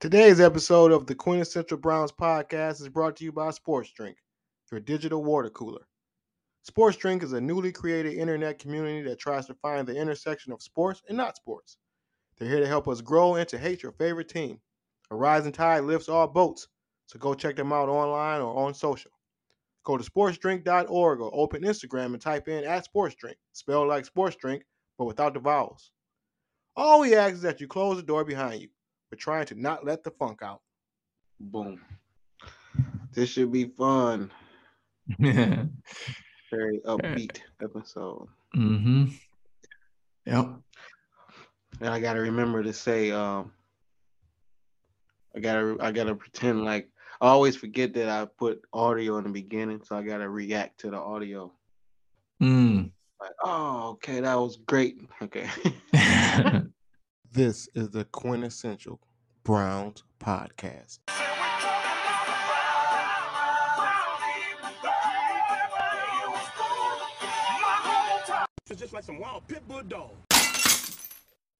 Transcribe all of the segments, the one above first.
Today's episode of the Quintessential Browns podcast is brought to you by Sports Drink, your digital water cooler. Sports Drink is a newly created internet community that tries to find the intersection of sports and not sports. They're here to help us grow and to hate your favorite team. A rising tide lifts all boats, so go check them out online or on social. Go to sportsdrink.org or open Instagram and type in at sportsdrink, spelled like sports drink, but without the vowels. All we ask is that you close the door behind you. We're trying to not let the funk out. Boom. This should be fun. mm-hmm. Very upbeat episode. Mm-hmm. Yep. And I gotta remember to say, um, I gotta I gotta pretend like I always forget that I put audio in the beginning, so I gotta react to the audio. Mm. Like, oh, okay, that was great. Okay. This is the Quintessential Browns podcast.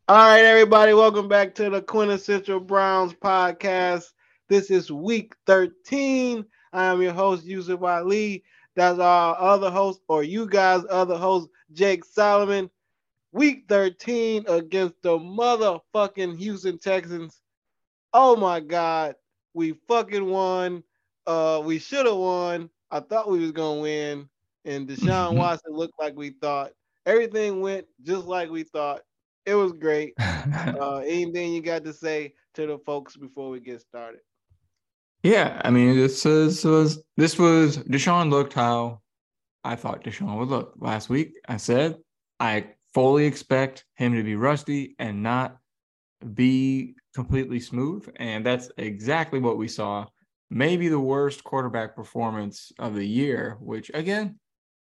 All right, everybody, welcome back to the Quintessential Browns podcast. This is week 13. I am your host, Yusuf Ali. That's our other host, or you guys' other host, Jake Solomon. Week 13 against the motherfucking Houston Texans. Oh my God, we fucking won. Uh, we should have won. I thought we was gonna win, and Deshaun Watson looked like we thought. Everything went just like we thought. It was great. Uh, anything you got to say to the folks before we get started? yeah, I mean, this is, was this was Deshaun looked how I thought Deshaun would look last week. I said I fully expect him to be rusty and not be completely smooth, and that's exactly what we saw. Maybe the worst quarterback performance of the year, which again,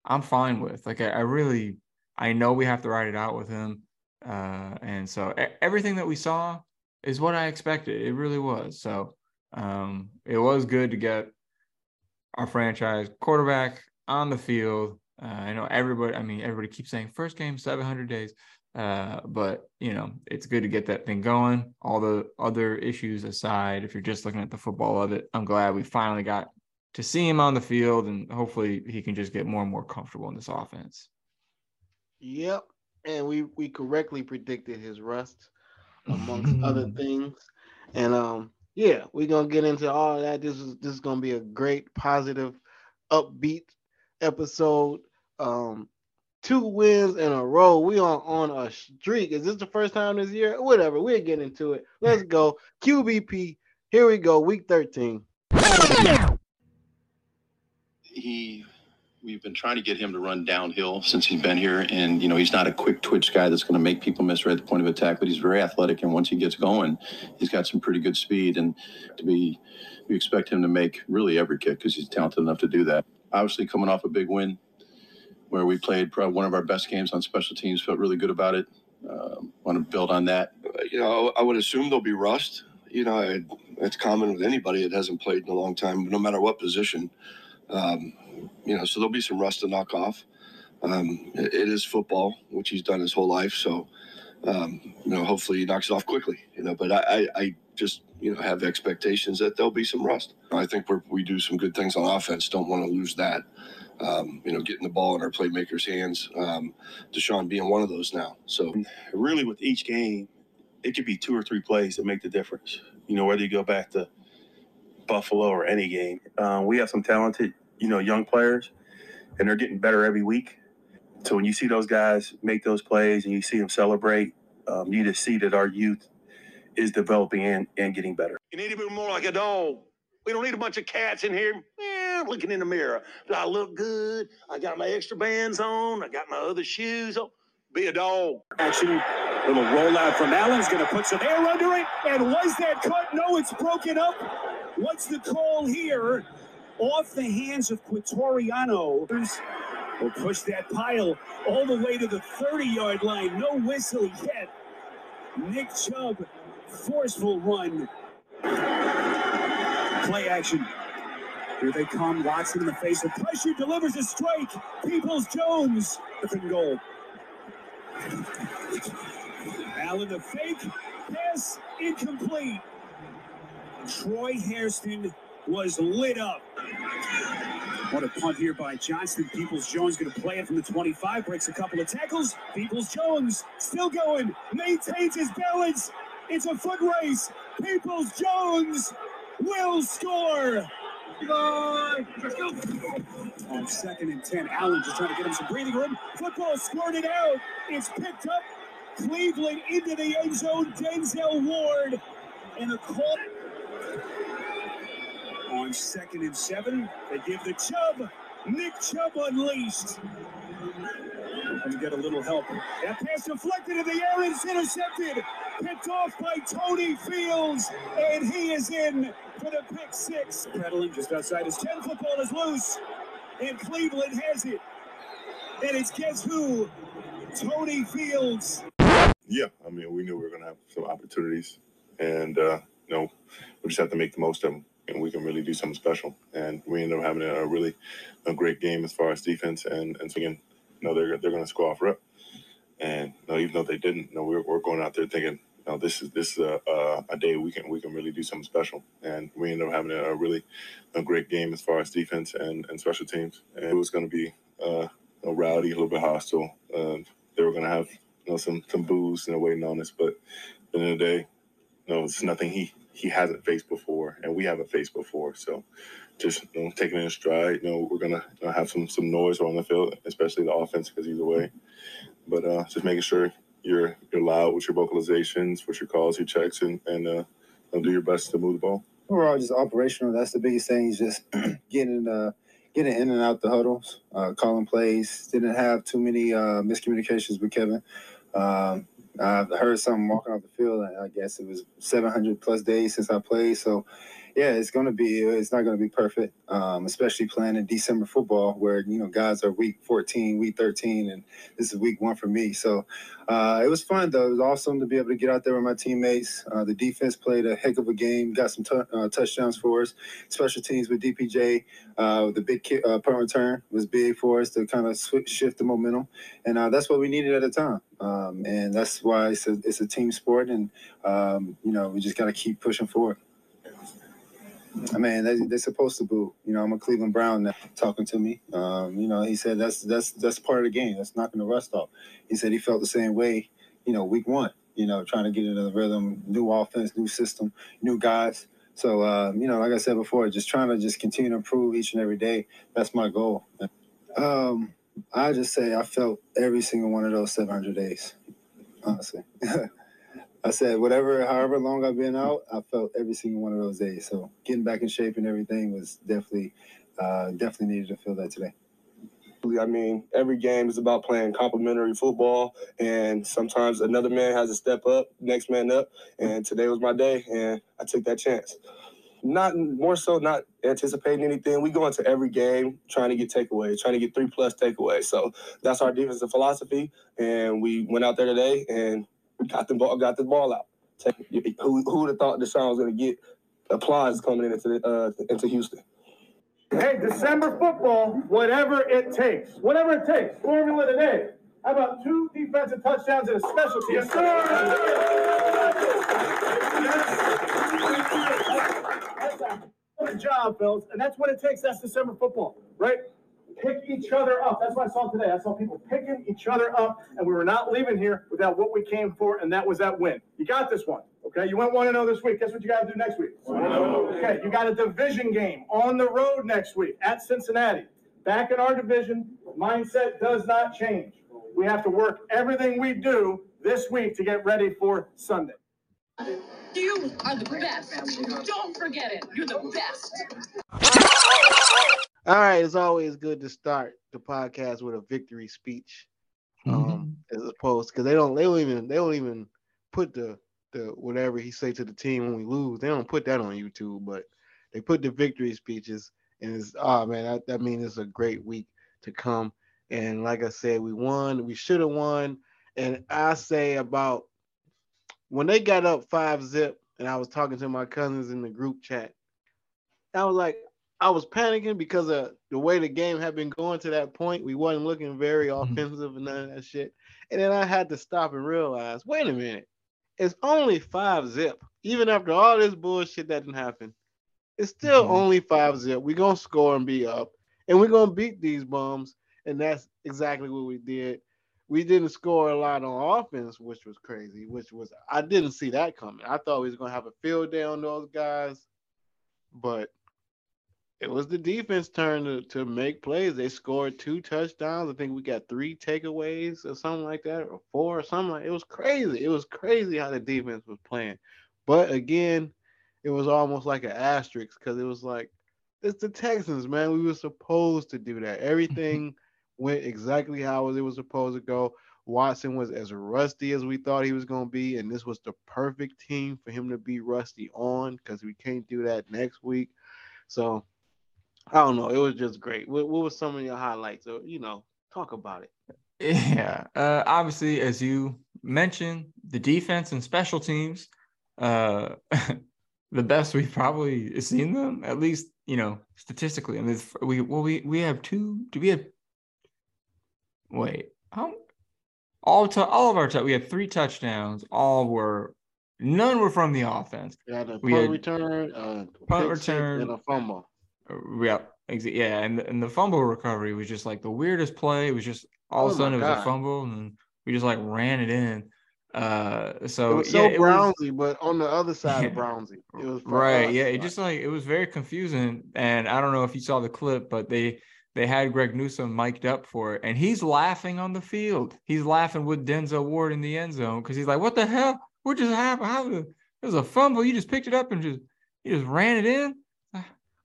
I'm fine with. Like I, I really, I know we have to ride it out with him, uh, and so everything that we saw is what I expected. It really was. So um, it was good to get our franchise quarterback on the field. Uh, I know everybody. I mean, everybody keeps saying first game, 700 days. Uh, but you know, it's good to get that thing going. All the other issues aside, if you're just looking at the football of it, I'm glad we finally got to see him on the field, and hopefully he can just get more and more comfortable in this offense. Yep, and we we correctly predicted his rust, amongst other things. And um, yeah, we're gonna get into all that. This is this is gonna be a great, positive, upbeat episode. Um, two wins in a row. We are on a streak. Is this the first time this year? Whatever. We'll get into it. Let's go. QBP. Here we go. Week 13. he we've been trying to get him to run downhill since he's been here and you know he's not a quick twitch guy that's going to make people miss right at the point of attack but he's very athletic and once he gets going he's got some pretty good speed and to be we expect him to make really every kick because he's talented enough to do that obviously coming off a big win where we played probably one of our best games on special teams felt really good about it um, want to build on that you know, I would assume there'll be rust. You know, it, it's common with anybody that hasn't played in a long time, no matter what position. Um, you know, so there'll be some rust to knock off. Um, it, it is football, which he's done his whole life. So, um, you know, hopefully he knocks it off quickly. You know, but I, I, I just you know have expectations that there'll be some rust. I think we we do some good things on offense. Don't want to lose that. Um, you know, getting the ball in our playmakers' hands. Um, Deshaun being one of those now. So Really, with each game, it could be two or three plays that make the difference. You know, whether you go back to Buffalo or any game, um, we have some talented, you know, young players, and they're getting better every week. So when you see those guys make those plays and you see them celebrate, um, you just see that our youth is developing and, and getting better. You need to be more like a dog. We don't need a bunch of cats in here eh, looking in the mirror. Do I look good? I got my extra bands on. I got my other shoes on. Be a dog. Action. Little rollout from Allen's going to put some air under it. And was that cut? No, it's broken up. What's the call here? Off the hands of Quatoriano. We'll push that pile all the way to the 30 yard line. No whistle yet. Nick Chubb, forceful run. Play action. Here they come. Watson in the face of pressure delivers a strike. Peoples Jones, different goal. Allen the fake pass incomplete. Troy Hairston was lit up. What a punt here by Johnston. Peoples Jones going to play it from the 25, breaks a couple of tackles. Peoples Jones still going, maintains his balance. It's a foot race. Peoples Jones will score. On second and 10, Allen just trying to get him some breathing room. Football squirted out. It's picked up. Cleveland into the end zone. Denzel Ward. And a call on second and seven. They give the Chubb. Nick Chubb unleashed. And get a little help. That pass deflected in the air. It's intercepted. Picked off by Tony Fields. And he is in for the pick six. Pedaling just outside his 10. Football is loose. And Cleveland has it. And it's guess who? Tony Fields. Yeah, I mean, we knew we were going to have some opportunities, and uh, you know, we just have to make the most of them, and we can really do something special. And we ended up having a, a really a great game as far as defense, and and so again, you know, they're they're going to score off rep, and you know, even though they didn't, you know, we're, we're going out there thinking, you know, this is this is a, a, a day we can we can really do something special, and we ended up having a, a really a great game as far as defense and and special teams, and it was going to be uh, a rowdy, a little bit hostile. Uh, they were going to have you know some some booze and you know, waiting on us, but at the end of the day, you know, it's nothing he he hasn't faced before, and we haven't faced before. So, just you know, taking it in stride. You know, we're gonna you know, have some some noise on the field, especially the offense, because either way. But uh, just making sure you're you're loud with your vocalizations, with your calls, your checks, and and uh, do your best to move the ball. Overall, just operational. That's the biggest thing. Is just getting uh getting in and out the huddles, uh, calling plays. Didn't have too many uh, miscommunications with Kevin. Um, I heard something walking off the field. I guess it was 700 plus days since I played. So, yeah, it's gonna be. It's not gonna be perfect, um, especially playing in December football, where you know guys are week 14, week 13, and this is week one for me. So, uh, it was fun though. It was awesome to be able to get out there with my teammates. Uh, the defense played a heck of a game. Got some t- uh, touchdowns for us. Special teams with DPJ. Uh, the big uh, punt return was big for us to kind of shift the momentum, and uh, that's what we needed at the time. Um, and that's why it's a, it's a team sport, and um, you know we just got to keep pushing forward. I mean, they, they're supposed to boo. You know, I'm a Cleveland Brown now talking to me. Um, you know, he said that's that's that's part of the game. That's knocking the rust off. He said he felt the same way. You know, week one. You know, trying to get into the rhythm, new offense, new system, new guys. So, um, you know, like I said before, just trying to just continue to improve each and every day. That's my goal. Um, I just say I felt every single one of those 700 days, honestly. I said whatever, however long I've been out, I felt every single one of those days. So getting back in shape and everything was definitely, uh, definitely needed to feel that today. I mean, every game is about playing complementary football, and sometimes another man has to step up, next man up. And today was my day, and I took that chance. Not more so, not anticipating anything. We go into every game trying to get takeaways, trying to get three plus takeaways. So that's our defensive philosophy, and we went out there today and got the ball, got the ball out. Who who would have thought Deshaun was going to get applause coming into the, uh, into Houston? Hey, December football, whatever it takes. Whatever it takes. Formula today. How about two defensive touchdowns and a special team? Yes, sir. Good job, Phils. And that's what it takes. That's December football, right? Pick each other up. That's what I saw today. I saw people picking each other up, and we were not leaving here without what we came for, and that was that win. You got this one. Okay, you went one and zero this week. Guess what you got to do next week? Oh. Okay, you got a division game on the road next week at Cincinnati. Back in our division, mindset does not change. We have to work everything we do this week to get ready for Sunday. You are the best. Don't forget it. You're the best. All right, it's always good to start the podcast with a victory speech, um, as opposed because they don't they don't even they don't even put the the whatever he say to the team when we lose. They don't put that on YouTube, but they put the victory speeches, and it's oh man, that, that means it's a great week to come. And like I said, we won. We should have won. And I say about when they got up five zip, and I was talking to my cousins in the group chat. I was like, I was panicking because of the way the game had been going to that point. We wasn't looking very offensive and none of that shit. And then I had to stop and realize, wait a minute, it's only five zip. Even after all this bullshit that didn't happen, it's still Mhm. only five zip. We're gonna score and be up, and we're gonna beat these bums. And that's exactly what we did. We didn't score a lot on offense, which was crazy. Which was I didn't see that coming. I thought we was gonna have a field day on those guys, but it was the defense turn to, to make plays. They scored two touchdowns. I think we got three takeaways or something like that, or four or something. Like, it was crazy. It was crazy how the defense was playing. But again, it was almost like an asterisk because it was like it's the Texans, man. We were supposed to do that. Mm-hmm. Everything went exactly how it was supposed to go. Watson was as rusty as we thought he was going to be, and this was the perfect team for him to be rusty on because we can't do that next week. So I don't know. It was just great. What, what was some of your highlights? Or you know, talk about it. Yeah. Uh, obviously, as you mentioned, the defense and special teams, uh, the best we've probably seen them, at least, you know, statistically. I mean, we, well, we, we have two, do we have, wait, how, all, to, all of our, tou- we had three touchdowns. All were, none were from the offense. Yeah, the We punt had return, uh, punt pick six, return. and a fumble. Yeah, exa- yeah, and and the fumble recovery was just like the weirdest play. It was just all of Oh a sudden it was God. a fumble, and we just like ran it in. Uh, so it was yeah, so was- Brownsy, but on the other side of Yeah. Brownsy, it was right. Yeah, it just like it was very confusing, and I don't know if you saw the clip, but they they had Greg Newsome mic'd up for it, and he's laughing on the field. He's laughing with Denzel Ward in the end zone because he's like, "What the hell? What just happened? How it was a fumble? You just picked it up and just you just ran it in."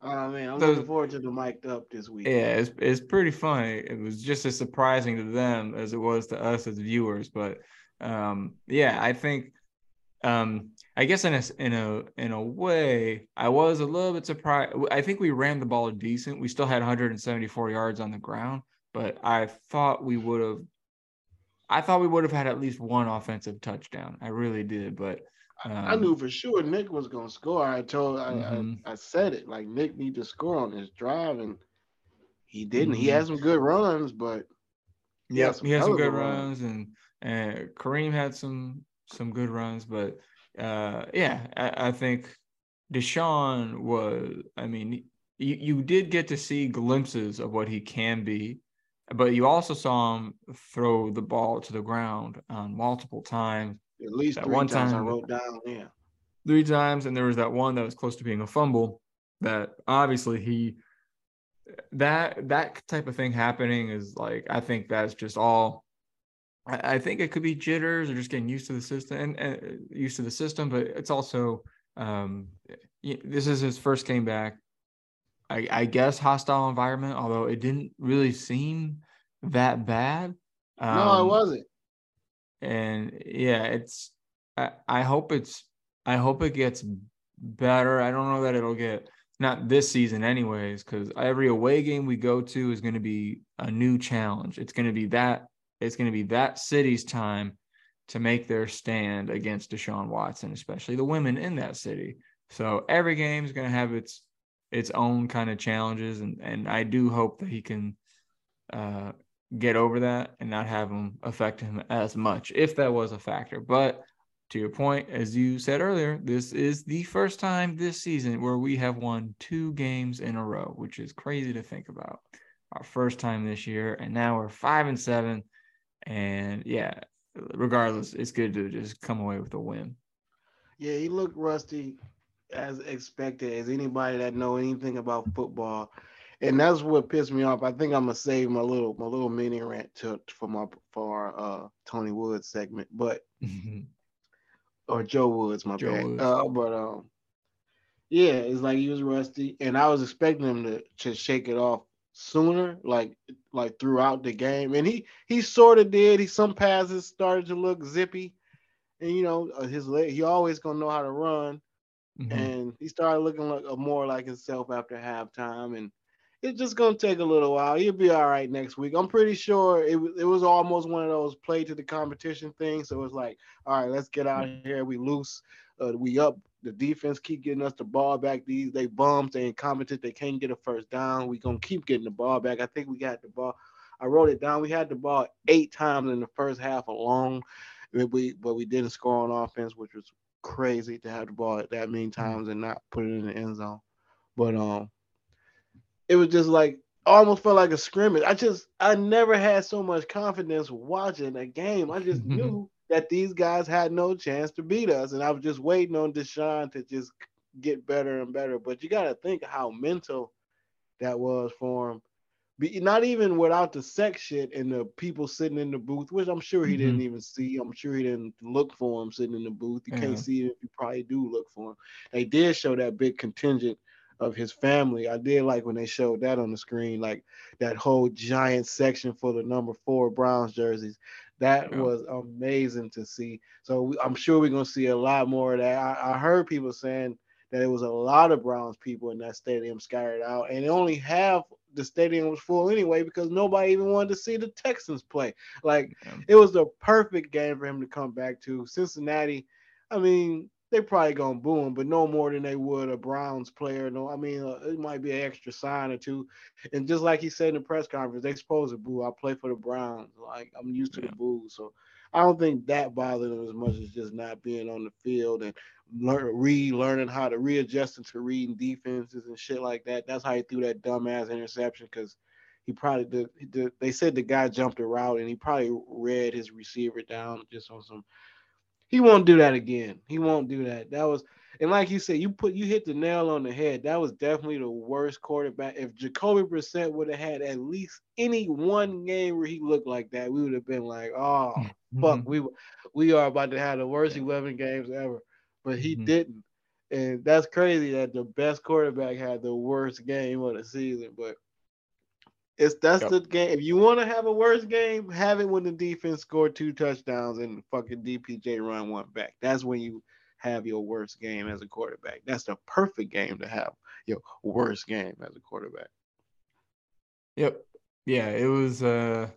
Oh man, I'm Those- looking forward to the mic'd up this week. Yeah, it's it's pretty funny. It was just as surprising to them as it was to us as viewers. But um, yeah, I think um, I guess in a in a in a way, I was a little bit surprised. I think we ran the ball decent. We still had 174 yards on the ground, but I thought we would have. I thought we would have had at least one offensive touchdown. I really did, but um, I knew for sure Nick was gonna score. I told I, Mhm. I, I said it like Nick need to score on his drive, and he didn't. He Mhm. had some good runs, but he had some he had some hell of a good run. runs, and and Kareem had some some good runs, but uh, yeah, I, I think Deshaun was. I mean, you you did get to see glimpses of what he can be, but you also saw him throw the ball to the ground on multiple times. At least That three one times I wrote down. Yeah, three times, and there was that one that was close to being a fumble. That obviously he that that type of thing happening is like I think that's just all. I, I think it could be jitters or just getting used to the system and, and used to the system, but it's also um, this is his first game back. I, I guess hostile environment, although it didn't really seem that bad. no, it Um, wasn't. And yeah, it's I, I hope it's I hope it gets better. I don't know that it'll get not this season anyways, because every away game we go to is going to be a new challenge. It's going to be that it's going to be that city's time to make their stand against Deshaun Watson, especially the women in that city. So every game is going to have its its own kind of challenges, and and I do hope that he can uh, get over that and not have them affect him as much if that was a factor. But to your point, as you said earlier, this is the first time this season where we have won two games in a row, which is crazy to think about. Our first time this year, and now we're five and seven. And yeah, regardless, it's good to just come away with a win. Yeah, he looked rusty as expected, as anybody that know anything about football. And that's what pissed me off. I think I'm gonna save my little my little mini rant to for my for our uh Tony Woods segment, but or Joe Woods, my Joe bad. Woods. Uh, but um, yeah, it's like he was rusty, and I was expecting him to to shake it off sooner, like like throughout the game, and he he sort of did. He some passes started to look zippy, and you know uh, his leg. He always gonna know how to run, Mhm. and he started looking like uh, more like himself after halftime, and. It's just gonna take a little while. He'll be all right next week. I'm pretty sure it was it was almost one of those play to the competition things. So it's like, all right, let's get out of here. We loose. Uh, we up. The defense keep getting us the ball back. These they bums. They incompetent. They can't get a first down. We gonna keep getting the ball back. I think we got the ball. I wrote it down. We had the ball eight times in the first half alone, But we but we didn't score on offense, which was crazy to have the ball that many Mm-hmm. times and not put it in the end zone. But um, it was just like almost felt like a scrimmage. I just I never had so much confidence watching a game. I just knew that these guys had no chance to beat us, and I was just waiting on Deshaun to just get better and better. But you got to think how mental that was for him. Be, not even without the sex shit and the people sitting in the booth, which I'm sure he mm-hmm. didn't even see. I'm sure he didn't look for him sitting in the booth. You Yeah. can't see it if you probably do look for him. They did show that big contingent of his family. I did like when they showed that on the screen, like that whole giant section for the number four Browns jerseys. That Yeah. was amazing to see. So we, I'm sure we're gonna see a lot more of that. I, I heard people saying that it was a lot of Browns people in that stadium scattered out, and only half the stadium was full anyway because nobody even wanted to see the Texans play. Like Yeah. it was the perfect game for him to come back to. Cincinnati, I mean, they probably gonna boo him, but no more than they would a Browns player. No, I mean, uh, it might be an extra sign or two. And just like he said in the press conference, they supposed to boo. I play for the Browns. Like I'm used to the boo, so I don't think that bothered him as much as just not being on the field and learn relearning how to readjusting to reading defenses and shit like that. That's how he threw that dumbass interception because he probably did, did. They said the guy jumped a route and he probably read his receiver down just on some. He won't do that again. He won't do that. That was and like you said, you put you hit the nail on the head. That was definitely the worst quarterback. If Jacoby Brissett would have had at least any one game where he looked like that, we would have been like, oh fuck, we we are about to have the worst 11 games ever. But he Mhm. didn't. And that's crazy that the best quarterback had the worst game of the season. But it's that's Yep. the game. If you want to have a worst game, have it when the defense scored two touchdowns and fucking DPJ run one back. That's when you have your worst game as a quarterback. That's the perfect game to have your worst game as a quarterback. Yep. Yeah, it was uh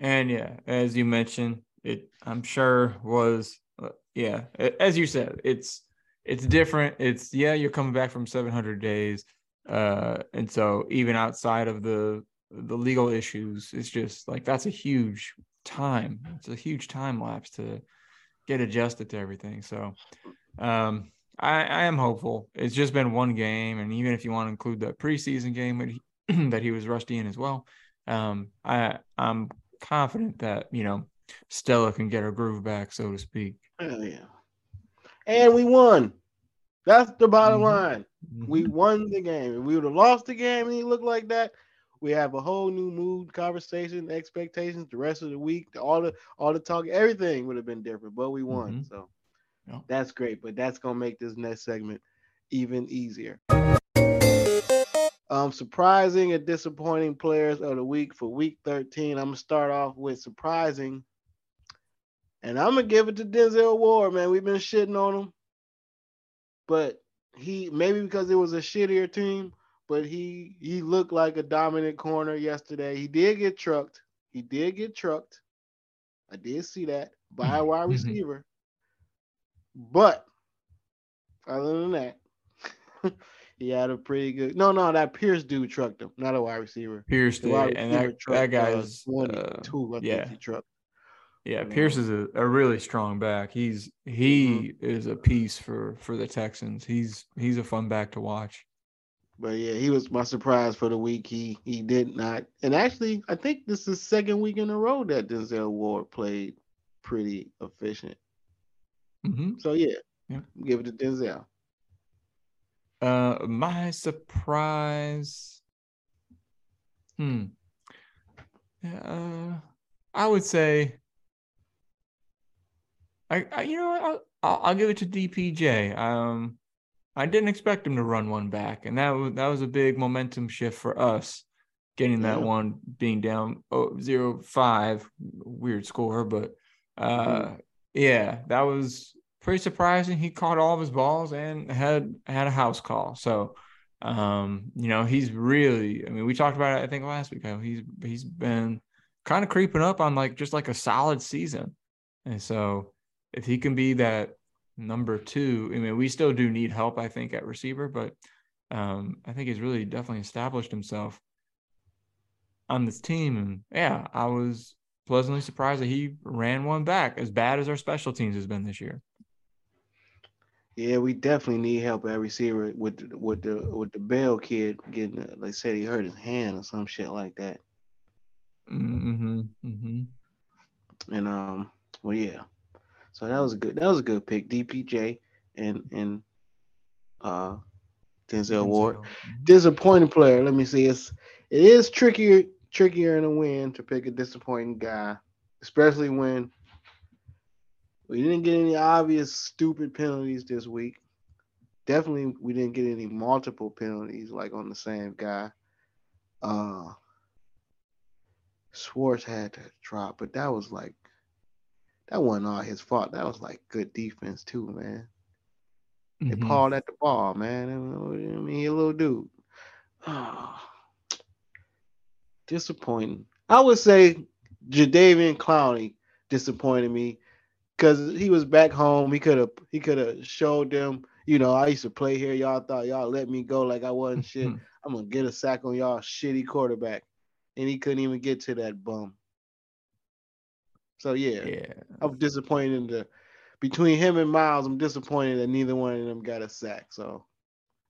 and yeah, as you mentioned, it I'm sure was uh, yeah, as you said, it's it's different. It's yeah, you're coming back from 700 days. Uh and so even outside of the the legal issues, it's just like that's a huge time. It's a huge time lapse to get adjusted to everything. So um I, I am hopeful. It's just been one game, and even if you want to include the preseason game that he, that he was rusty in as well, um, I I'm confident that you know Stella can get her groove back, so to speak. Hell yeah. And we won. That's the bottom Mhm. line. We won the game. If we would have lost the game and he looked like that, we have a whole new mood, conversation, expectations. The rest of the week, all the all the talk, everything would have been different. But we won, Mhm. so Yeah. that's great. But that's gonna make this next segment even easier. Um, surprising and disappointing players of the week for week 13. I'm gonna start off with surprising, and I'm gonna give it to Denzel Ward, man. We've been shitting on him, but he maybe because it was a shittier team, but he he looked like a dominant corner yesterday. He did get trucked. He did get trucked. I did see that by a wide Mhm. receiver. But other than that, he had a pretty good. No, no, that Pierce dude trucked him, not a wide receiver. Pierce The wide did, and that that uh, guy's uh, 22, I think yeah. he trucked. Yeah, Pierce is a, a really strong back. He's he is a piece for for the Texans. He's he's a fun back to watch. But yeah, he was my surprise for the week. He he did not, and actually, I think this is second week in a row that Denzel Ward played pretty efficient. hmm So yeah, Yeah. give it to Denzel. Uh, my surprise. Hmm. Yeah, uh, I would say. I, I you know I'll, I'll I'll give it to DPJ. Um, I didn't expect him to run one back, and that was that was a big momentum shift for us, getting that Yeah. one being down oh, zero five, weird score, but uh, yeah, that was pretty surprising. He caught all of his balls and had had a house call. So, um, you know, he's really. I mean, we talked about it. I think last week. How he's he's been kind of creeping up on like just like a solid season, and so if he can be that number two, I mean, we still do need help. I think at receiver, but um, I think he's really definitely established himself on this team. And yeah, I was pleasantly surprised that he ran one back as bad as our special teams has been this year. Yeah, we definitely need help at receiver with the, with the with the Bell kid getting. They said he hurt his hand or some shit like that. Mm-hmm. Mm-hmm. And um, well, yeah. So that was a good. That was a good pick. DPJ and and uh, Denzel Ward. Disappointing player. Let me see. It's it is trickier trickier in a win to pick a disappointing guy, especially when we didn't get any obvious stupid penalties this week. Definitely, we didn't get any multiple penalties like on the same guy. Uh, Schwartz had to drop, but that was like that wasn't all his fault. That was like good defense too, man. They Mhm. pawed at the ball, man. I mean, he a little dude. Disappointing. I would say Jadeveon Clowney disappointed me because he was back home. He could have he could have showed them, you know, I used to play here. Y'all thought y'all let me go like I wasn't shit. I'm gonna get a sack on y'all shitty quarterback. And he couldn't even get to that bum. So yeah, Yeah. I'm disappointed in the between him and Myles. I'm disappointed that neither one of them got a sack. So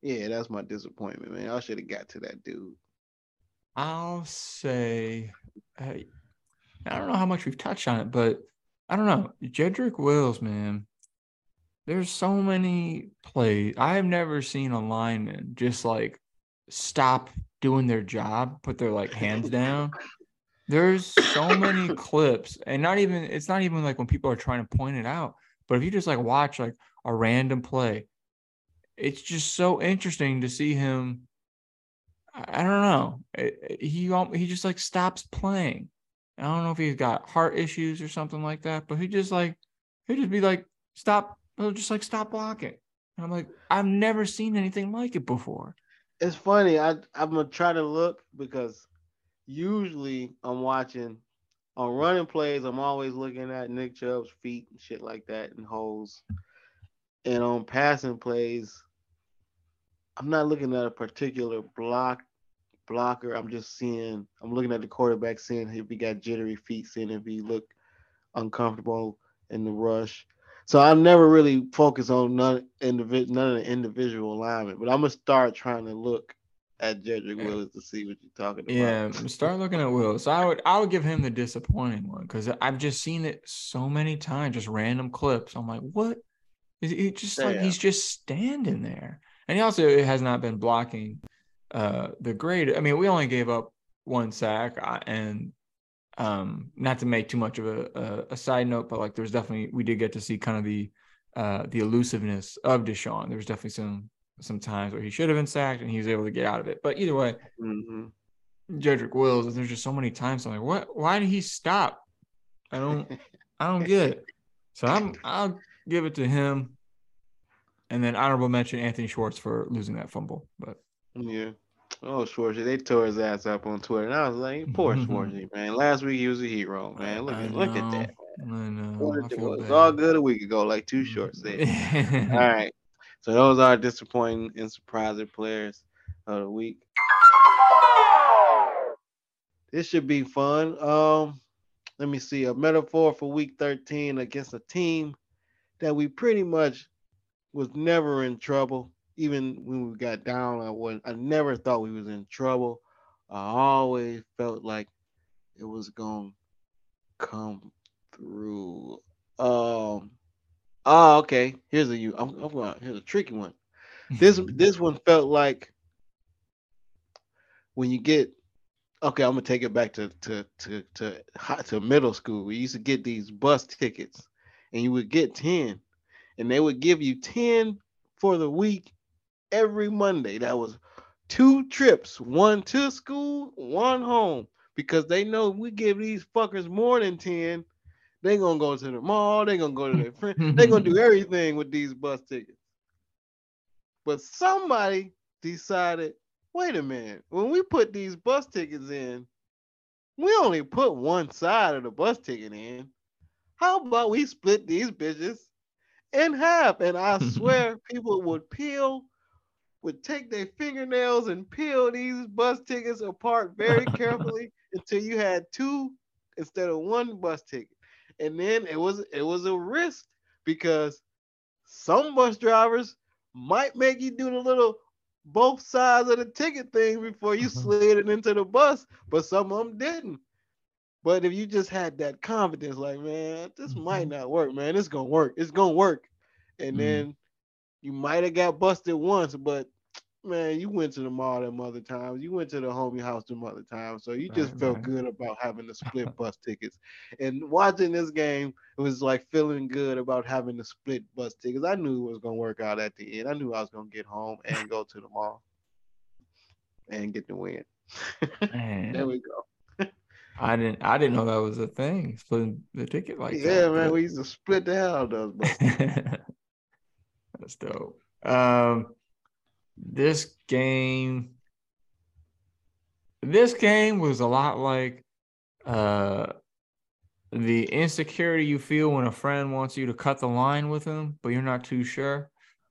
yeah, that's my disappointment, man. I should have got to that dude. I'll say, hey, I don't know how much we've touched on it, but I don't know. Jedrick Wills, man, there's so many plays. I have never seen a lineman just like stop doing their job, put their like hands down. There's so many clips, and not even it's not even like when people are trying to point it out, but if you just like watch like a random play, it's just so interesting to see him I don't know. It- it- He he just like stops playing. I don't know if he's got heart issues or something like that, but he just like he'll just be like stop. He'll just like stop blocking. And I'm like, I've never seen anything like it before. It's funny. I I'm gonna try to look because usually I'm watching on running plays. I'm always looking at Nick Chubb's feet and shit like that and holes. And on passing plays, I'm not looking at a particular block blocker. I'm just seeing. I'm looking at the quarterback, seeing if he got jittery feet, seeing if he look uncomfortable in the rush. So I never really focus on none individ none of the individual alignment, but I'm gonna start trying to look at Jedrick Willis to see what you're talking about. Yeah, start looking at Will. So I would I would give him the disappointing one because I've just seen it so many times, just random clips. I'm like, what? Is he just like he's just standing there, and he also has not been blocking uh the grade. I mean, we only gave up one sack, uh, and um, not to make too much of a, a a side note, but like there's definitely we did get to see kind of the uh the elusiveness of Deshaun. There was definitely some some times where he should have been sacked and he was able to get out of it. But either way, Mhm. Jedrick Wills, there's just so many times I'm like, what? Why did he stop? I don't, I don't get it. So I'm, I'll give it to him, and then honorable mention Anthony Schwartz for losing that fumble. But Yeah. Oh, Schwarzy, they tore his ass up on Twitter, and I was like, poor Schwarzy, man. Last week he was a hero, man. Look at look at that. I know. I it was bad. all good a week ago, like two shorts said. all right. So those are disappointing and surprising players of the week. This should be fun. Um, let me see a metaphor for week 13 against a team that we pretty much was never in trouble. Even when we got down, I was I never thought we was in trouble. I always felt like it was gonna come through. Um oh okay. Here's a you I'm, I'm going here's a tricky one. This this one felt like when you get okay, I'm gonna take it back to to to to to middle school. We used to get these bus tickets, and you would get ten, and they would give you ten for the week every Monday. That was two trips, one to school, one home, because they know we give these fuckers more than ten. They gonna go to the mall. They gonna go to their friend. They gonna do everything with these bus tickets. But somebody decided, wait a minute, when we put these bus tickets in, we only put one side of the bus ticket in. How about we split these bitches in half? And I swear people would peel, would take their fingernails and peel these bus tickets apart very carefully until you had two instead of one bus ticket. And then it was it was a risk because some bus drivers might make you do the little both sides of the ticket thing before you Mhm. slid it into the bus, but some of them didn't. But if you just had that confidence, like, man, this might not work, man, it's gonna work, it's gonna work. And Mhm. then you might have got busted once, but man, you went to the mall them other times, you went to the homie house them other times, so you just Right, felt right. good about having the split bus tickets. And watching this game, it was like feeling good about having the split bus tickets. I knew it was gonna work out at the end. I knew I was gonna get home and go to the mall and get the win. Man, There we go. I didn't I didn't know that was a thing. Splitting the ticket like yeah, that. man, but- we used to split the hell out of those bus. That's dope. Um, this game, this game was a lot like uh the insecurity you feel when a friend wants you to cut the line with them, but you're not too sure,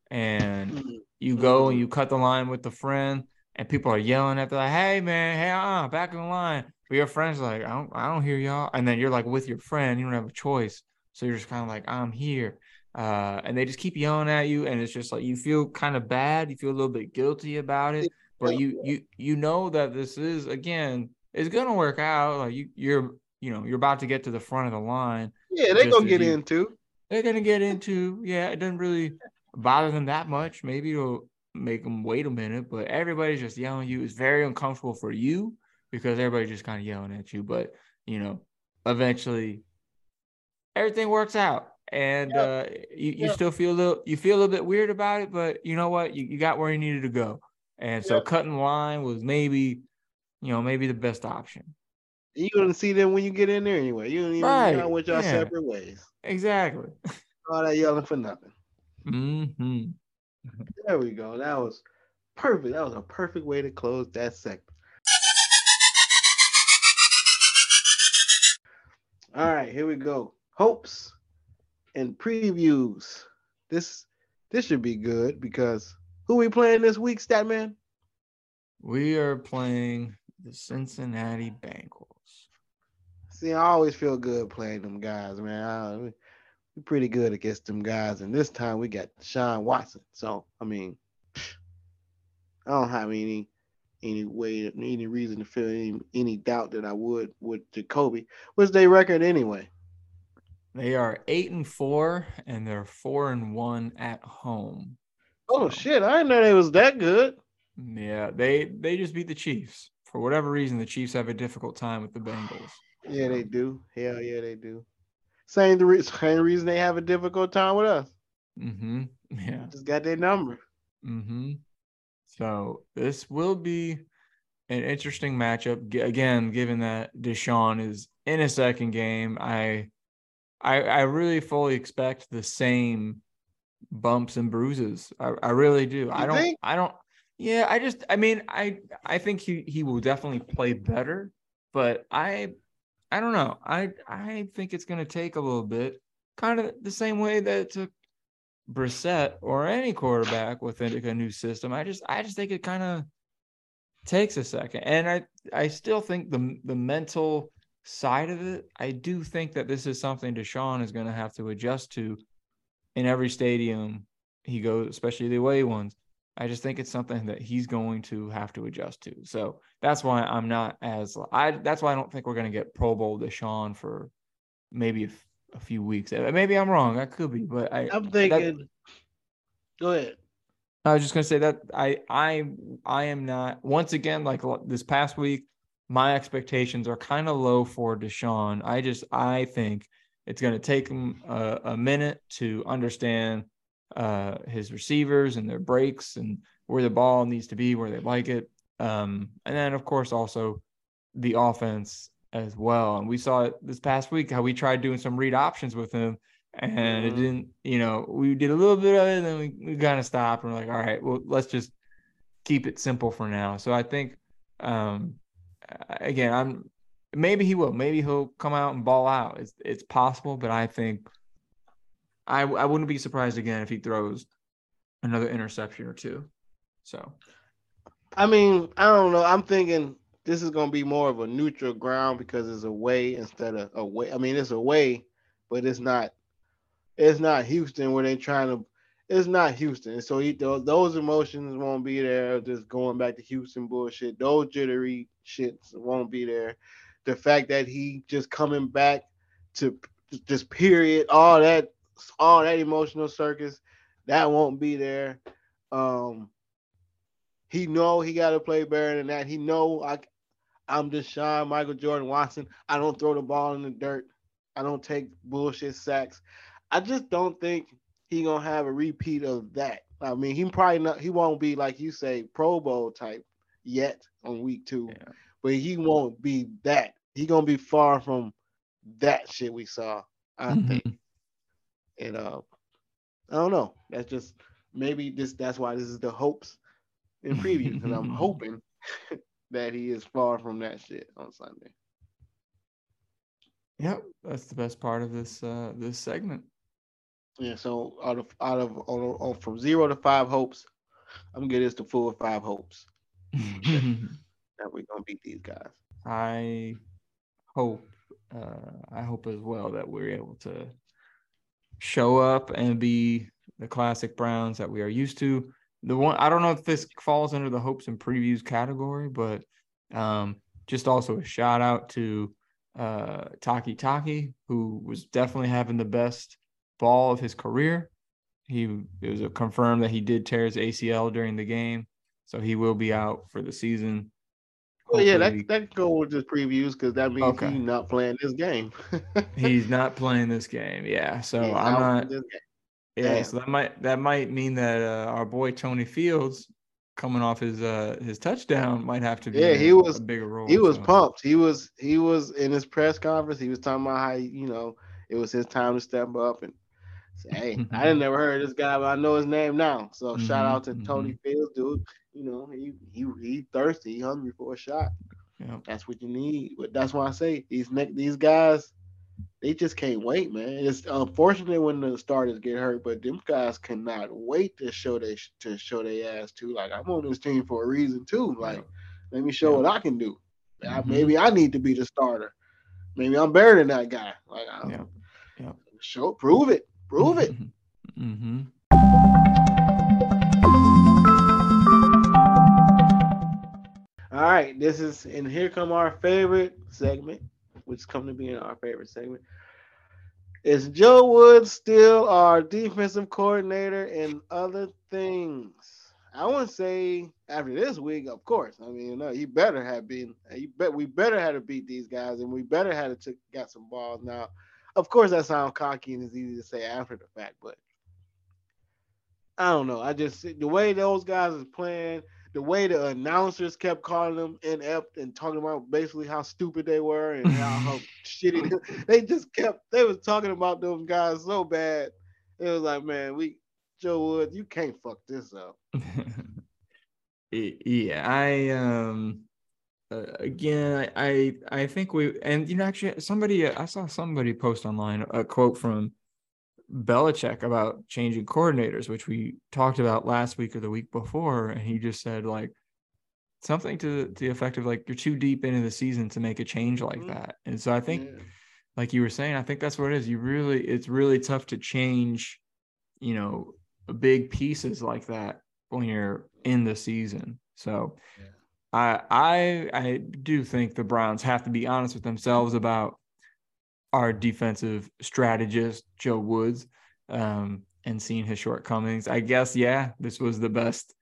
and Mhm. you go and you cut the line with the friend, and people are yelling at the like, "Hey man, hey, uh, back in the line." But your friend's like, "I don't, I don't hear y'all," and then you're like with your friend, you don't have a choice, so you're just kind of like, "I'm here." Uh, and they just keep yelling at you, and it's just like you feel kind of bad, you feel a little bit guilty about it, but you you you know that this is again, it's gonna work out. Like you you're you know you're about to get to the front of the line. Yeah, they're gonna get you- into. They're gonna get into yeah. It doesn't really bother them that much. Maybe it'll make them wait a minute, but everybody's just yelling at you. It's very uncomfortable for you because everybody's just kind of yelling at you. But you know, eventually everything works out and uh you, you still feel a little you feel a little bit weird about it but you know what you, you got where you needed to go and so Yep. cutting line was maybe you know maybe the best option You gonna see them when you get in there anyway. You don't even Right, y'all went y'all yeah. separate ways. exactly All that yelling for nothing. hmm There we go. That was perfect. That was a perfect way to close that segment. All right, here we go. Hopes and previews. This this should be good because who we playing this week, Statman? we are playing the cincinnati bengals See, I always feel good playing them guys, man. I, we, we pretty good against them guys, and this time we got Sean Watson. So I mean, I don't have any any way any reason to feel any any doubt that I would with Jacoby. What's their record anyway? They are eight and four and they're four and one at home Oh So, shit, I didn't know they was that good. yeah they they just beat the chiefs for whatever reason the chiefs have a difficult time with the bengals Yeah, they do. Hell yeah, they do. Same the re- same reason they have a difficult time with us. Mm hmm yeah Just got their number. Mm hmm So this will be an interesting matchup. G- Again, given that Deshaun is in a second game, I, I, I really fully expect the same bumps and bruises. I, I really do. I don't. think? I don't. Yeah, I just. I mean, I. I think he he will definitely play better, but I. I don't know. I I think it's going to take a little bit, kind of the same way that it took Brissett or any quarterback within a new system. I just I just think it kind of takes a second. And I I still think the the mental side of it, I do think that this is something Deshaun is going to have to adjust to in every stadium he goes, especially the away ones. I just think it's something that he's going to have to adjust to. So that's why I'm not as I. That's why I don't think we're going to get Pro Bowl Deshaun for maybe a, few weeks. Uh, Maybe I'm wrong. I could be, but I. I'm that- thinking. Go ahead. I was just gonna say that I I I am not once again like this past week. My expectations are kind of low for Deshaun. I just I think it's gonna take him a, a minute to understand uh, his receivers and their breaks and where the ball needs to be, where they like it, um, and then of course also the offense as well. And we saw it this past week how we tried doing some read options with him, and it Mhm. didn't. You know, we did a little bit of it, and then we, we kind of stopped. And we're like, all right, well, let's just keep it simple for now. So I think, um, again, I'm maybe he will, maybe he'll come out and ball out. It's it's possible, but I think I I wouldn't be surprised again if he throws another interception or two. So I mean, I don't know. I'm thinking this is gonna be more of a neutral ground because it's away instead of a away. I mean, it's away, but it's not. It's not Houston where they're trying to. It's not Houston, so he, those, those emotions won't be there. Just going back to Houston bullshit. Those jittery shits won't be there. The fact that he just coming back to just period, all that, all that emotional circus, that won't be there. Um, he know he got to play better than that. He know I, I'm Deshaun Michael Jordan Watson. I don't throw the ball in the dirt. I don't take bullshit sacks. I just don't think he gonna have a repeat of that. I mean, he probably not. He won't be like you say Pro Bowl type yet on week two, Yeah. but he won't be that. He gonna be far from that shit we saw. I Mhm. think. And uh, I don't know. That's just maybe this. That's why this is the hopes in preview because I'm hoping that he is far from that shit on Sunday. Yep, that's the best part of this uh this segment. Yeah. So out of out of on, from zero to five hopes, I'm gonna get this to full five hopes that we're gonna beat these guys. I hope uh I hope as well that we're able to show up and be the classic Browns that we are used to. The one I don't know if this falls under the hopes and previews category, but um just also a shout out to uh Takitaki, who was definitely having the best ball of his career. He it was confirmed that he did tear his ACL during the game, so he will be out for the season. Well, yeah, that that go with just previews because that means Okay. he's not playing this game. he's not playing this game. Yeah, so He's I'm not. for this game. Yeah, Damn. so that might that might mean that uh, our boy Tony Fields, coming off his uh his touchdown, might have to be Yeah, he a- was a bigger role. he was so. pumped. He was he was in his press conference. He was talking about how you know it was his time to step up and say, "Hey, I didn't never heard of this guy, but I know his name now." So shout Mhm, out to Tony Fields, dude. You know he he he thirsty, he hungry for a shot. Yep. That's what you need. But that's why I say these these guys, they just can't wait, man. It's unfortunate when the starters get hurt, but them guys cannot wait to show they to show their ass too. Like I'm on this team for a reason too. Like let me show what I can do. Mhm. maybe I need to be the starter. Maybe I'm better than that guy. Like I, Yep. Yep. show prove it. Prove it. Mm-hmm. All right, this is and here come our favorite segment, which come to be in our favorite segment. Is Joe Woods still our defensive coordinator and other things? I wouldn't say after this week, of course. I mean, no, he better have been. He bet we better had to beat these guys, and we better had to took, got some balls. Now, of course, that sounds cocky and it's easy to say after the fact, but I don't know. I just the way those guys is playing, the way the announcers kept calling them inept and talking about basically how stupid they were and how, how shitty they just kept they was talking about those guys so bad. It was like, man, we Joe Woods, you can't fuck this up. Yeah, I um uh, again, I I I think we and you know actually somebody I saw somebody post online a quote from Belichick about changing coordinators, which we talked about last week or the week before, and he just said like something to, to the effect of like you're too deep into the season to make a change like Mhm. that. And so I think Yeah. like you were saying, I think that's what it is. You really it's really tough to change, you know, big pieces like that when you're in the season. So I I I do think the Browns have to be honest with themselves about our defensive strategist Joe Woods um, and seeing his shortcomings. I guess yeah, this was the best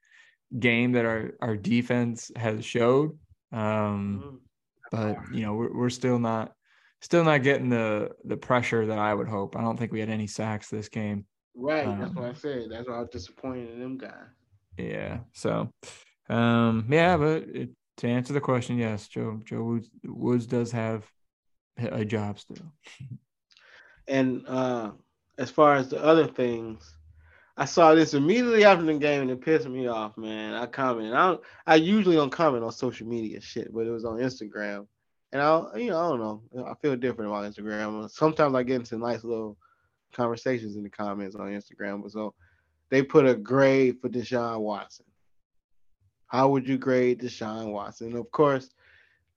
game that our our defense has showed. Um, Mhm. but you know we're, we're still not still not getting the the pressure that I would hope. I don't think we had any sacks this game. Right, that's Um, what I said. That's why I was disappointed in them guys. Yeah. So, um, yeah, but it, to answer the question, yes, Joe Joe Woods, Woods does have a job still. And uh as far as the other things, I saw this immediately after the game and it pissed me off, man. I commented. I don't I usually don't comment on social media shit, but it was on Instagram. And I you know, I don't know. I feel different about Instagram. Sometimes I get into nice little conversations in the comments on Instagram. But so they put a grade for Deshaun Watson. How would you grade Deshaun Watson? Of course,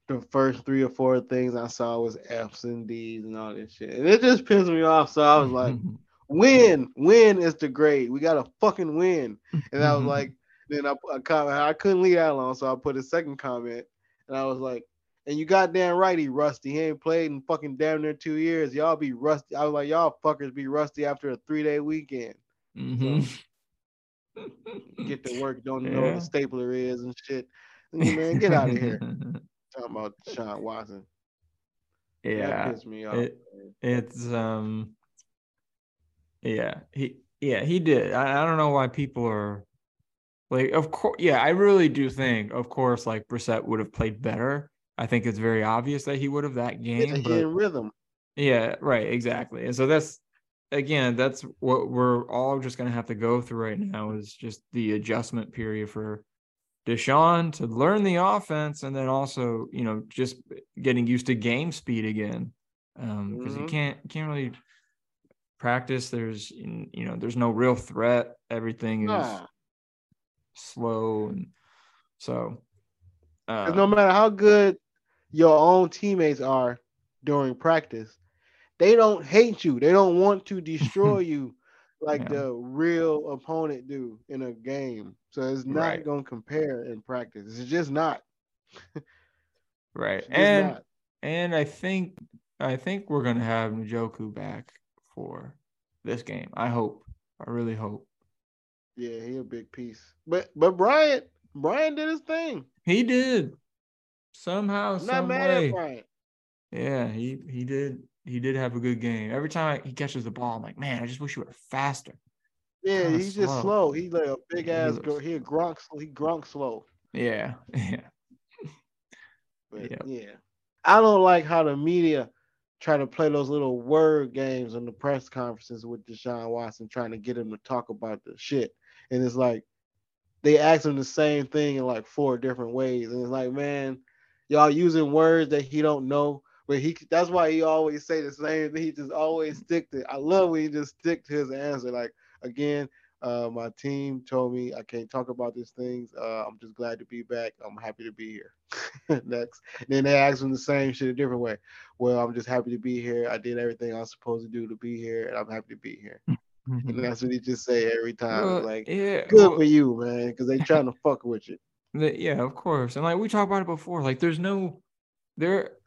the first three or four things I saw was F's and D's and all this shit. And it just pissed me off. So I was like, win, win is the grade. We got to fucking win. And I was like, then I, I comment, I couldn't leave that alone. So I put a second comment and I was like, and you goddamn right, he rusty. He ain't played in fucking damn near two years. Y'all be rusty. I was like, y'all fuckers be rusty after a three day weekend. Mhm. Get to work, don't know what a stapler is and shit. Man, get out of here. Talking about Sean Watson. yeah. That pissed me off. It- It's um yeah, he yeah, he did. I, I don't know why people are like of course yeah, I really do think of course like Brissett would have played better. I think it's very obvious that he would have that game. But in rhythm. yeah, right, exactly. And so that's again, that's what we're all just gonna have to go through right now is just the adjustment period for Deshaun to learn the offense and then also, you know, just getting used to game speed again. Um, because you Mhm. can't can't really practice. There's you know, there's no real threat. Everything is Nah. slow and so uh, no matter how good your own teammates are during practice, they don't hate you. They don't want to destroy you like Yeah. the real opponent do in a game. So it's not Right. gonna compare in practice. It's just not. right. Just And not. And I think I think we're gonna have Njoku back for this game. I hope. I really hope. Yeah, he a big piece. But but Bryant, Brian did his thing. He did. Somehow, I'm not some mad way. at. Yeah, he he did he did have a good game. Every time he catches the ball, I'm like, man, I just wish you were faster. Yeah, Kinda he's just slow. slow. He's like a big Yeah, he ass looks- girl. He Gronk. He Gronk slow. Yeah, yeah. But Yep. yeah, I don't like how the media try to play those little word games in the press conferences with Deshaun Watson, trying to get him to talk about the shit. And it's like they ask him the same thing in like four different ways, and it's like, man, y'all using words that he don't know. But he that's why he always say the same thing. He just always stick to. I love when he just stick to his answer. Like again, uh, my team told me I can't talk about these things. Uh, I'm just glad to be back. I'm happy to be here. Next, then they ask him the same shit a different way. Well, I'm just happy to be here. I did everything I was supposed to do to be here, and I'm happy to be here. And that's what he just say every time. Well, like, yeah, good well- for you, man, because they trying to fuck with you. The- yeah, of course. And like we talked about it before, like there's no there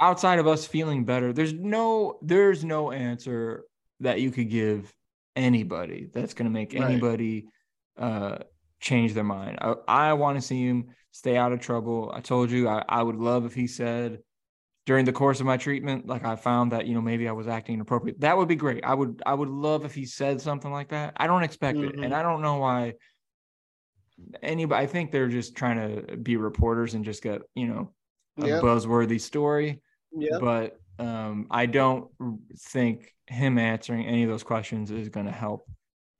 outside of us feeling better, there's no there's no answer that you could give anybody that's gonna make Right. anybody uh change their mind. I, I want to see him stay out of trouble. I told you I, I would love if he said during the course of my treatment, like I found that, you know, maybe I was acting inappropriate. That would be great. I would I would love if he said something like that. I don't expect it. Mhm. And I don't know why anybody I think they're just trying to be reporters and just get, you know, a Yep. buzzworthy story. Yep. But um I don't think him answering any of those questions is gonna help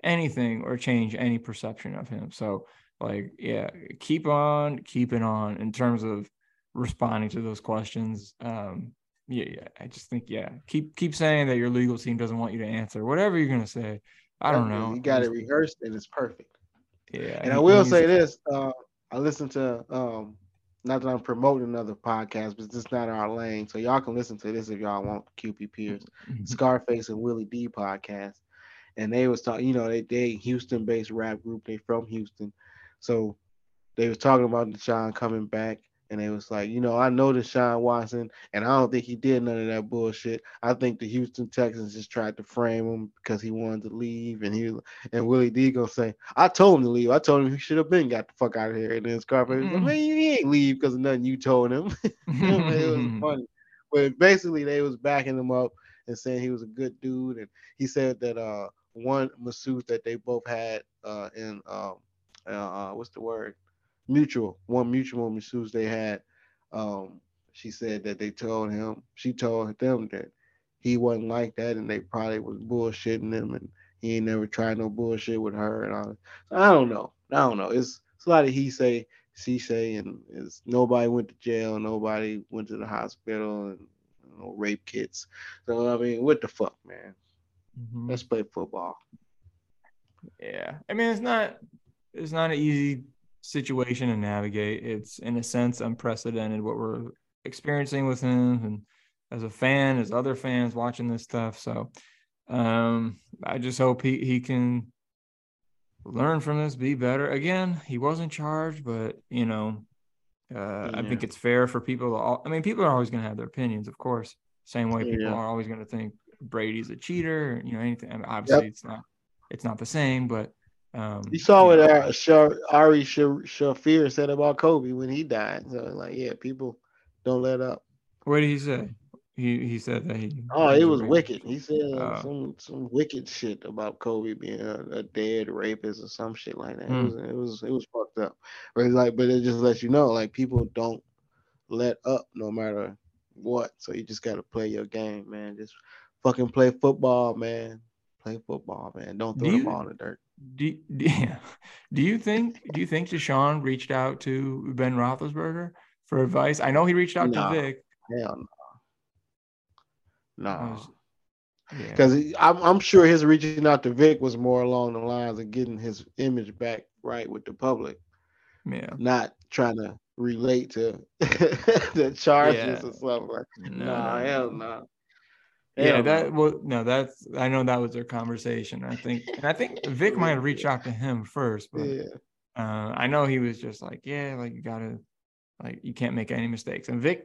anything or change any perception of him. So like yeah, keep on keeping on in terms of responding to those questions. Um yeah, yeah, I just think yeah, keep keep saying that your legal team doesn't want you to answer whatever you're gonna say. I don't know. You got it rehearsed, and it's perfect. Yeah, And I will say this: uh, I listened to um, not that I'm promoting another podcast, but it's just not our lane. So y'all can listen to this if y'all want. QBP'ers, Mhm. Scarface and Willie D podcast, and they was talking. You know, they they Houston-based rap group. They from Houston, so they was talking about Deshaun coming back. And they was like, you know, I know Deshaun Watson, and I don't think he did none of that bullshit. I think the Houston Texans just tried to frame him because he wanted to leave, and he and Willie D gonna say, I told him to leave. I told him he should have been got the fuck out of here. And then Scarface Mhm. man, he ain't leave because of nothing you told him. it was funny. But basically they was backing him up and saying he was a good dude. And he said that uh one masseuse that they both had uh in um uh, uh what's the word? Mutual, one mutual masseuse they had. Um she said that they told him, she told them that he wasn't like that and they probably was bullshitting him and he ain't never tried no bullshit with her and all. So I don't know. I don't know. It's it's a lot of he say, she say, and it's nobody went to jail, nobody went to the hospital, and you know, rape kits. So I mean, what the fuck, man? Mhm. Let's play football. Yeah. I mean, it's not it's not an easy situation to navigate. It's in a sense unprecedented what we're experiencing with him and as a fan, as other fans watching this stuff. So um, I just hope he, he can learn from this, be better. Again, he wasn't charged, but you know, uh, yeah. I think it's fair for people to. All, I mean, people are always going to have their opinions, of course. Same way people yeah. are always going to think Brady's a cheater. You know, anything. I mean, obviously, yep. it's not. It's not the same, but um, you saw what uh, Ari Shaffir said about Kobe when he died. So, like, yeah, people don't let up. What did he say? He he said that he. Oh, it was wicked. He said uh, some some wicked shit about Kobe being a, a, dead rapist or some shit like that. It was it was it was fucked up. But it's like, but it just lets you know, like people don't let up no matter what. So you just gotta play your game, man. Just fucking play football, man. Play football, man. Don't throw do you, the ball in the dirt. Do, do, do you think do you think Deshaun reached out to Ben Roethlisberger for advice? I know he reached out no, to Vick. Hell no. No. Because yeah. I'm, I'm sure his reaching out to Vick was more along the lines of getting his image back right with the public. Yeah. Not trying to relate to the charges yeah. or something like that. No, nah, hell no. Yeah, that well, no, that's I know that was their conversation. I think, and I think Vick might have reached out to him first, but yeah. uh, I know he was just like, yeah, like you gotta, like you can't make any mistakes. And Vick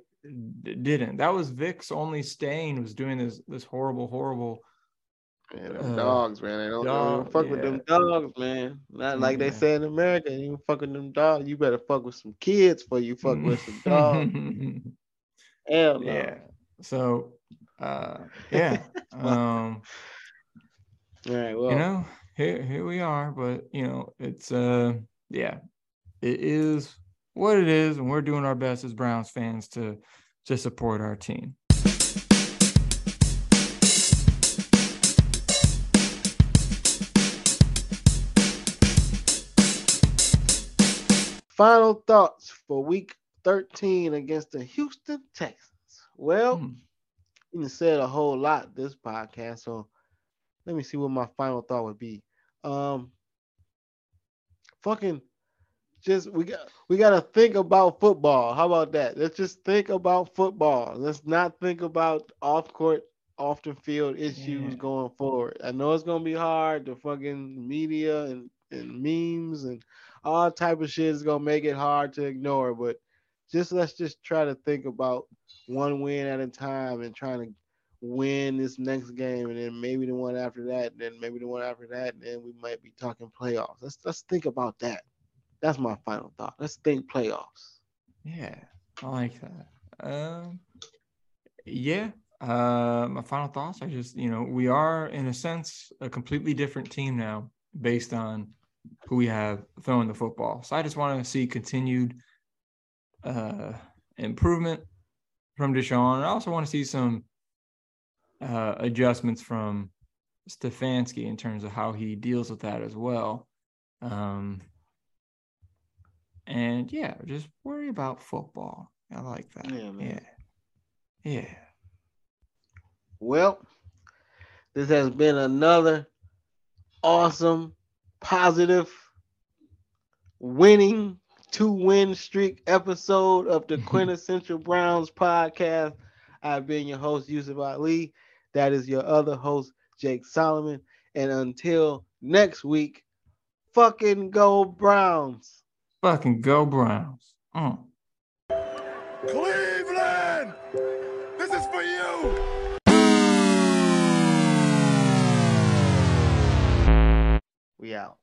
didn't. That was Vick's only stain was doing this this horrible, horrible. Man, them uh, dogs, man. They don't, dog, fuck yeah. with them dogs, man. Not like yeah. they say in America, you fuck with them dogs. You better fuck with some kids before you fuck with some dogs. Hell no. Yeah. So, uh, yeah. um, all right. Well, you know, here here we are, but you know, it's uh, yeah, it is what it is, and we're doing our best as Browns fans to to support our team. Final thoughts for week 13 against the Houston Texans. Well, mm. You said a whole lot this podcast, so let me see what my final thought would be. Um, fucking just we got we got to think about football. How about that? Let's just think about football. Let's not think about off court, off the field issues yeah. going forward. I know it's gonna be hard. The fucking media and and memes and all type of shit is gonna make it hard to ignore. But just let's just try to think about one win at a time and trying to win this next game, and then maybe the one after that, and then maybe the one after that, and then we might be talking playoffs. Let's let's think about that. That's my final thought. Let's think playoffs. Yeah, I like that. Um, yeah. Uh, my final thoughts are just you know we are in a sense a completely different team now based on who we have throwing the football. So I just want to see continued uh, improvement from Deshaun. I also want to see some uh, adjustments from Stefanski in terms of how he deals with that as well. Um, and yeah, just worry about football. I like that. Yeah, man. Yeah. Yeah. Well, this has been another awesome, positive, winning two win streak episode of the Quintessential Browns podcast. I've been your host, Yusuf Ali. That is your other host, Jake Solomon. And until next week, fucking go Browns. Fucking go Browns. Mm. Cleveland! This is for you! We out.